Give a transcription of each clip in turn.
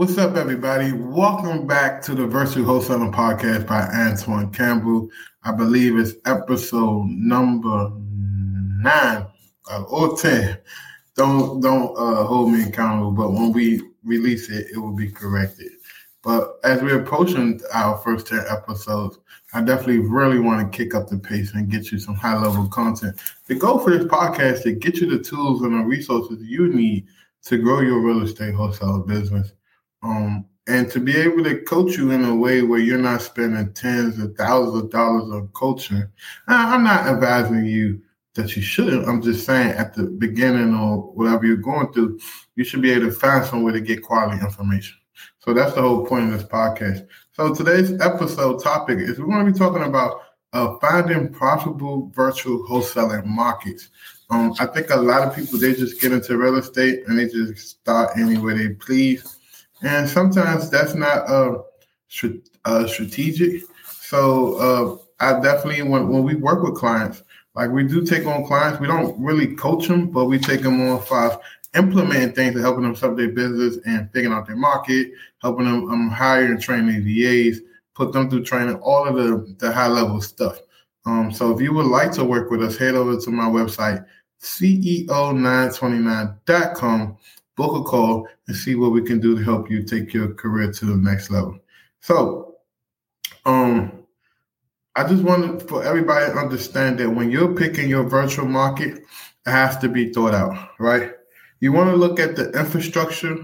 What's up, everybody? Welcome back to the Virtual Wholesaling Podcast by Antoine Campbell. I believe it's episode number nine uh, or ten. Don't don't uh, hold me accountable, but when we release it, it will be corrected. But as we're approaching our first 10 episodes, I definitely really want to kick up the pace and get you some high level content. The goal for this podcast is to get you the tools and the resources you need to grow your real estate wholesale business. Um, and to be able to coach you in a way where you're not spending tens of thousands of dollars on coaching. I'm not advising you that you shouldn't. I'm just saying at the beginning or whatever you're going through, you should be able to find some way to get quality information. So that's the whole point of this podcast. So today's episode topic is we're going to be talking about uh, finding profitable virtual wholesaling markets. Um, I think a lot of people they just get into real estate and they just start anywhere they please, and sometimes that's not uh, uh strategic. So uh, I definitely when when we work with clients, like we do take on clients, we don't really coach them, but we take them on five implementing things and helping them set their business and figuring out their market, helping them um, hire and train their VAs, put them through training, all of the, the high level stuff. Um, so if you would like to work with us, head over to my website, CEO929.com, book a call and see what we can do to help you take your career to the next level. So, um, I just wanted for everybody to understand that when you're picking your virtual market, it has to be thought out, right? You want to look at the infrastructure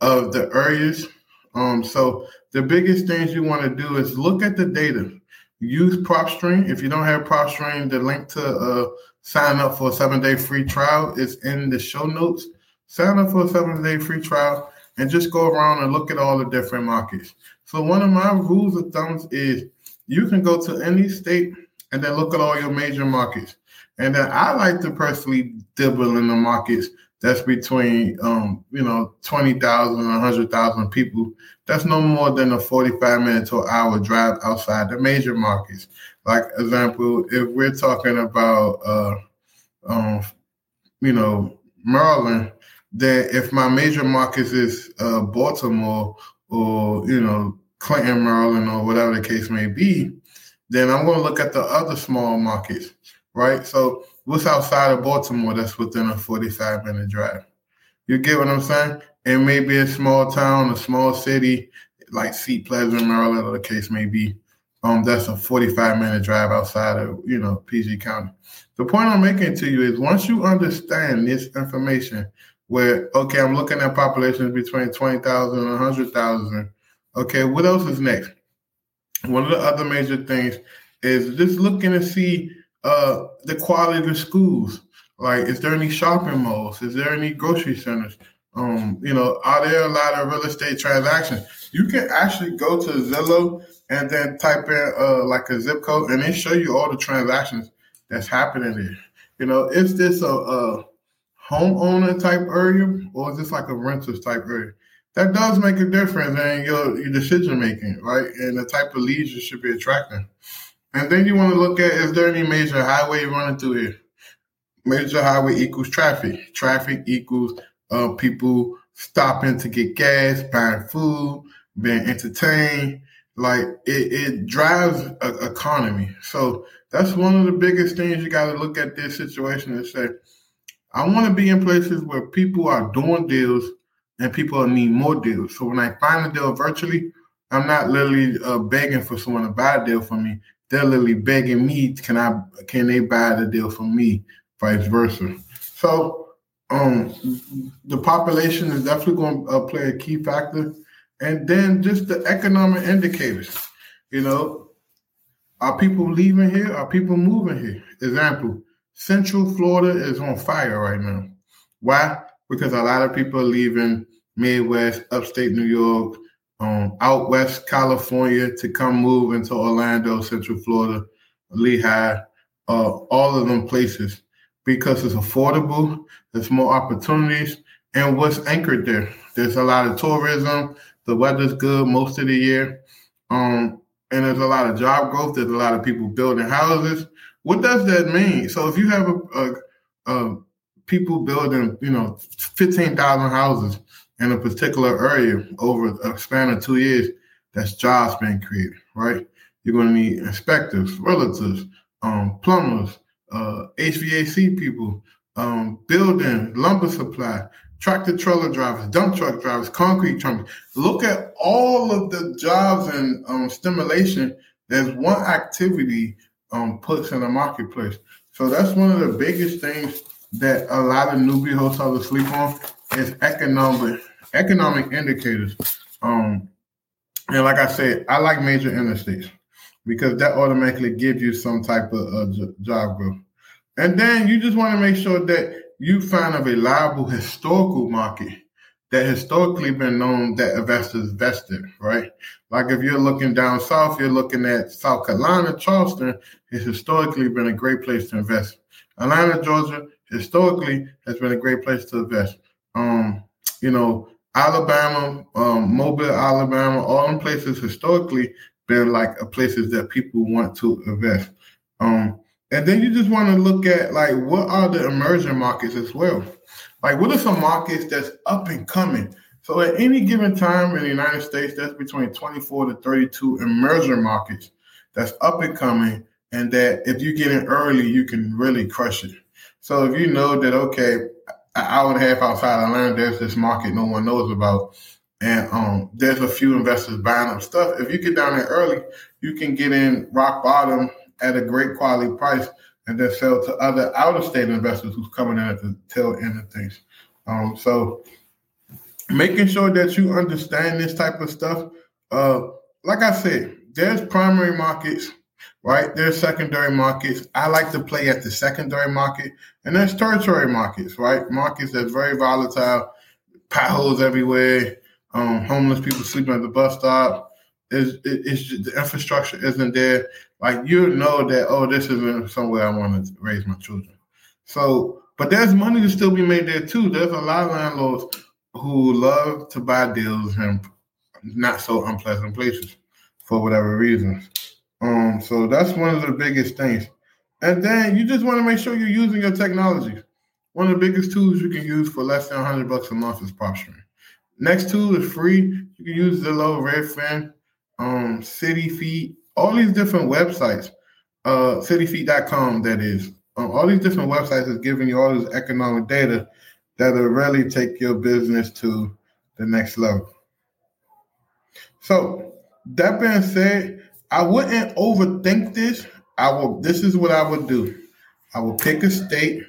of the areas. Um, so the biggest things you want to do is look at the data. Use PropStream. If you don't have PropStream, the link to uh, sign up for a seven day free trial is in the show notes. Sign up for a seven day free trial and just go around and look at all the different markets. So one of my rules of thumbs is you can go to any state and then look at all your major markets. And then I like to personally dibble in the markets that's between um, you know 20,000 and 100,000 people. That's no more than a 45 minute to hour drive outside the major markets. Like example, if we're talking about uh, um, you know Maryland, then if my major markets is uh, Baltimore or you know Clinton, Maryland, or whatever the case may be, then I'm going to look at the other small markets, right? So what's outside of Baltimore that's within a 45 minute drive? You get what I'm saying? And maybe a small town, a small city like Seat Pleasant, Maryland, or the case may be. Um, that's a 45 minute drive outside of you know PG County. The point I'm making to you is once you understand this information, where okay, I'm looking at populations between 20,000 and 100,000. Okay, what else is next? One of the other major things is just looking to see uh, the quality of the schools. Like, is there any shopping malls? Is there any grocery centers? Um, you know, are there a lot of real estate transactions? You can actually go to Zillow and then type in uh, like a zip code, and they show you all the transactions that's happening there. You know, is this a, a homeowner type area or is this like a renters type area? That does make a difference in your, your decision making, right? And the type of leads you should be attracting. And then you want to look at is there any major highway running through here? Major highway equals traffic. Traffic equals uh, people stopping to get gas, buying food, being entertained. Like it, it drives a economy. So that's one of the biggest things you got to look at this situation and say, I want to be in places where people are doing deals and people need more deals. So when I find a deal virtually, I'm not literally uh, begging for someone to buy a deal for me they're literally begging me, can I can they buy the deal for me, vice versa. So um the population is definitely going to uh, play a key factor. And then just the economic indicators. You know, are people leaving here? Are people moving here? Example, Central Florida is on fire right now. Why? Because a lot of people are leaving Midwest, upstate New York, um, out west California to come move into Orlando, Central Florida, Lehigh, uh, all of them places because it's affordable. There's more opportunities, and what's anchored there? There's a lot of tourism. The weather's good most of the year, um, and there's a lot of job growth. There's a lot of people building houses. What does that mean? So if you have a, a, a people building, you know, fifteen thousand houses in a particular area over a span of two years, that's jobs being created, right? You're going to need inspectors, relatives, um, plumbers, uh, HVAC people, um, building, lumber supply, tractor trailer drivers, dump truck drivers, concrete truckers. Look at all of the jobs and um, stimulation. There's one activity um, puts in the marketplace. So that's one of the biggest things that a lot of newbie hotels sleep on is economic economic indicators. Um, and like I said, I like major interstates because that automatically gives you some type of uh, job growth. And then you just want to make sure that you find a reliable historical market that historically been known that investors vested, right? Like if you're looking down south, you're looking at South Carolina, Charleston has historically been a great place to invest. Atlanta, Georgia, historically has been a great place to invest. Um, you know, Alabama, um, Mobile, Alabama, all them places historically been like places that people want to invest. Um, and then you just want to look at like what are the emerging markets as well. Like what are some markets that's up and coming? So at any given time in the United States, that's between 24 to 32 emerging markets that's up and coming, and that if you get in early, you can really crush it. So if you know that okay, an hour and a half outside of Atlanta, there's this market no one knows about, and um, there's a few investors buying up stuff. If you get down there early, you can get in rock bottom at a great quality price and then sell to other out of state investors who's coming in at the tail end of things. Um, so making sure that you understand this type of stuff. Uh, like I said, there's primary markets, right? There's secondary markets. I like to play at the secondary market, and there's tertiary markets, right? Markets that's very volatile, potholes everywhere, um, homeless people sleeping at the bus stop, is it's the infrastructure isn't there. Like you know that oh, this isn't somewhere I want to raise my children. So, but there's money to still be made there too. There's a lot of landlords who love to buy deals in not so unpleasant places for whatever reasons. Um, so that's one of the biggest things. And then you just want to make sure you're using your technology. One of the biggest tools you can use for less than 100 bucks a month is PropStream. Next tool is free. You can use the Zillow, Redfin, um, CityFeet, all these different websites, uh, CityFeet.com, that is. Um, all these different websites is giving you all this economic data that'll really take your business to the next level. So that being said, I wouldn't overthink this. I will. This is what I would do. I will pick a state.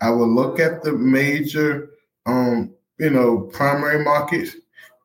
I will look at the major, um, you know, primary markets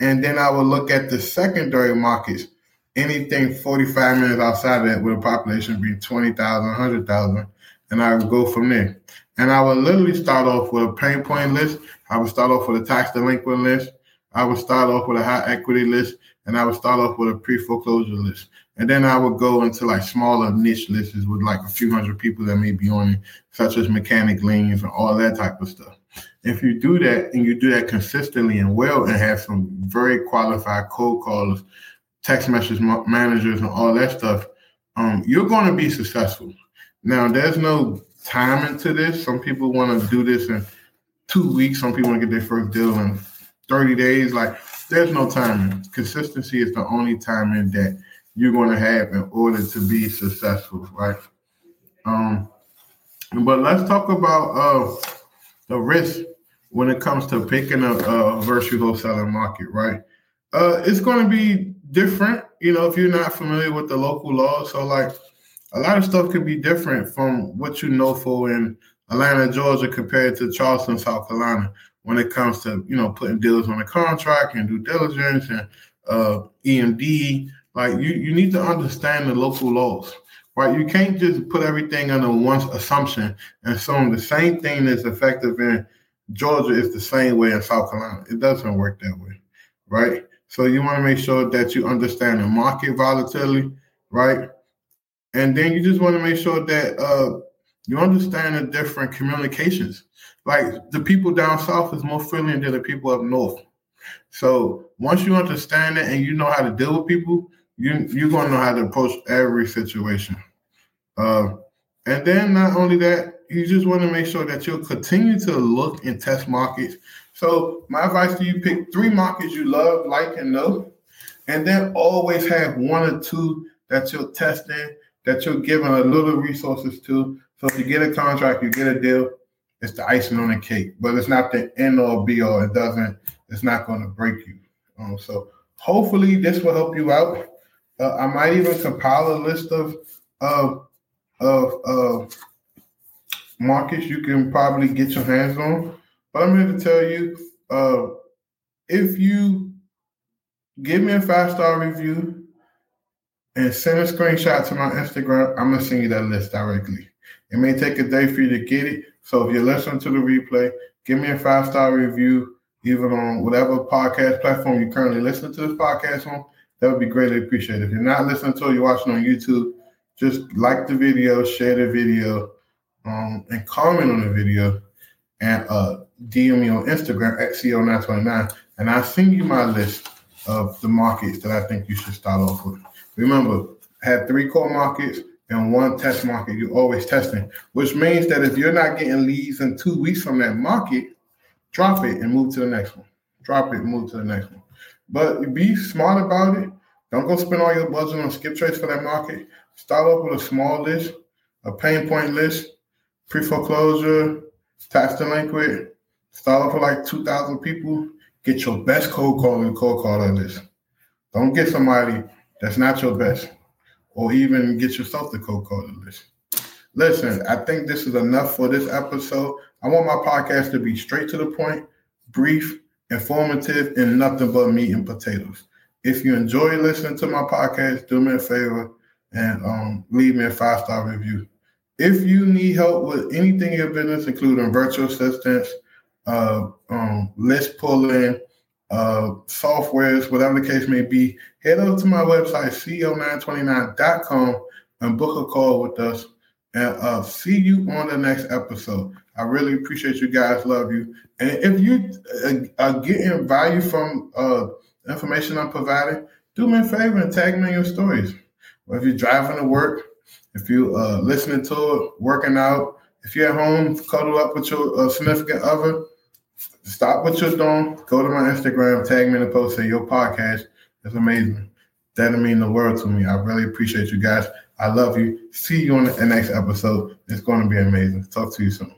and then I would look at the secondary markets, anything 45 minutes outside of that with a population being 20,000, 100,000, and I would go from there. And I would literally start off with a pain point list. I would start off with a tax delinquent list. I would start off with a high equity list, and I would start off with a pre foreclosure list. And then I would go into like smaller niche lists with like a few hundred people that may be on it, such as mechanic liens and all that type of stuff. If you do that and you do that consistently and well and have some very qualified cold callers, text message managers, and all that stuff, um, you're going to be successful. Now, there's no timing to this. Some people want to do this in two weeks. Some people want to get their first deal in 30 days. Like, there's no timing. Consistency is the only timing that you're going to have in order to be successful, right? Um, but let's talk about uh, the risk when it comes to picking a, a virtual wholesaling market, right? Uh, it's going to be different, you know, if you're not familiar with the local laws. So, like, a lot of stuff can be different from what you know for in Atlanta, Georgia, compared to Charleston, South Carolina, when it comes to, you know, putting deals on a contract and due diligence and uh, EMD. Like, you, you need to understand the local laws right? You can't just put everything under one assumption and assume the same thing that's effective in Georgia is the same way in South Carolina. It doesn't work that way, right? So you want to make sure that you understand the market volatility, right? And then you just want to make sure that uh, you understand the different communications. Like the people down south is more friendly than the people up north. So once you understand it and you know how to deal with people, you you're gonna know how to approach every situation. Uh, and then not only that, you just want to make sure that you'll continue to look and test markets So my advice to you: pick three markets you love, like, and know, and then always have one or two that you're testing, that you're giving a little resources to. So if you get a contract, you get a deal, it's the icing on the cake, but it's not the end all be all. It doesn't. It's not going to break you. Um, so hopefully this will help you out. Uh, I might even compile a list of of of uh, markets you can probably get your hands on. But I'm here to tell you, uh, if you give me a five star review and send a screenshot to my Instagram, I'm gonna send you that list directly. It may take a day for you to get it. So if you're listening to the replay, give me a five star review, even on whatever podcast platform you currently listen to this podcast on. That would be greatly appreciated. If you're not listening to you're watching on YouTube, just like the video, share the video, um, and comment on the video, and uh, DM me on Instagram at CO929, and I'll send you my list of the markets that I think you should start off with. Remember, have three core markets and one test market. You're always testing, which means that if you're not getting leads in two weeks from that market, drop it and move to the next one. Drop it move to the next one. But be smart about it. Don't go spend all your budget on skip traces for that market. Start off with a small list, a pain point list, pre foreclosure, tax delinquent. Start off with like 2,000 people. Get your best cold calling cold caller list. Don't get somebody that's not your best, or even get yourself the cold caller list. Listen, I think this is enough for this episode. I want my podcast to be straight to the point, brief, informative, and nothing but meat and potatoes. If you enjoy listening to my podcast, do me a favor and um, leave me a five star review. If you need help with anything in your business, including virtual assistants, uh, um, list pulling, uh, softwares, whatever the case may be, head over to my website, co929.com, and book a call with us. And uh, see you on the next episode. I really appreciate you guys. Love you. And if you uh, are getting value from uh, information I'm providing, do me a favor and tag me in your stories. Or if you're driving to work, if you're uh, listening to it, working out, if you're at home, cuddle up with your uh, significant other, stop what you're doing, go to my Instagram, tag me in the post, say your podcast is amazing. That'll mean the world to me. I really appreciate you guys. I love you. See you on the next episode. It's going to be amazing. Talk to you soon.